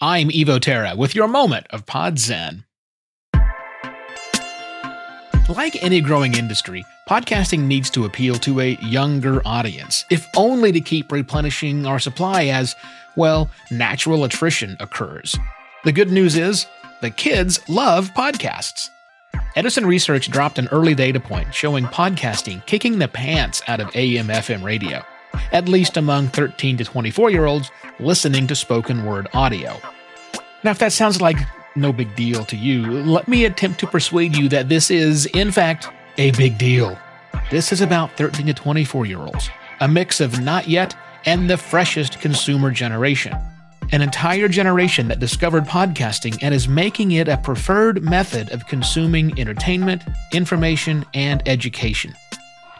I'm Evo Terra with your moment of Pod Zen. Like any growing industry, podcasting needs to appeal to a younger audience, if only to keep replenishing our supply as, well, natural attrition occurs. The good news is, the kids love podcasts. Edison Research dropped an early data point showing podcasting kicking the pants out of AM FM radio, at least among 13 to 24 year olds listening to spoken word audio. Now, if that sounds like no big deal to you, let me attempt to persuade you that this is, in fact, a big deal. This is about 13 to 24 year olds, a mix of not yet and the freshest consumer generation. An entire generation that discovered podcasting and is making it a preferred method of consuming entertainment, information, and education.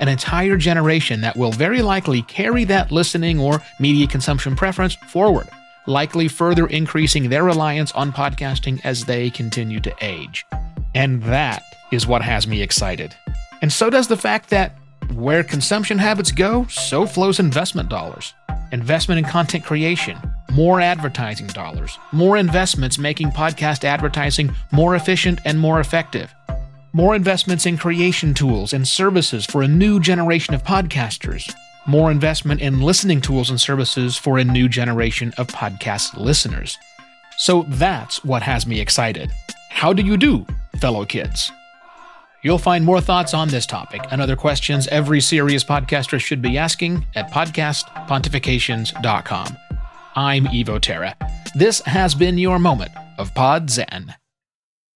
An entire generation that will very likely carry that listening or media consumption preference forward likely further increasing their reliance on podcasting as they continue to age. And that is what has me excited. And so does the fact that where consumption habits go, so flows investment dollars. Investment in content creation, more advertising dollars, more investments making podcast advertising more efficient and more effective. More investments in creation tools and services for a new generation of podcasters, more investment in listening tools and services for a new generation of podcast listeners. So that's what has me excited. How do you do, fellow kids? You'll find more thoughts on this topic and other questions every serious podcaster should be asking at podcastpontifications.com. I'm Evo Terra. This has been your moment of Pod Zen.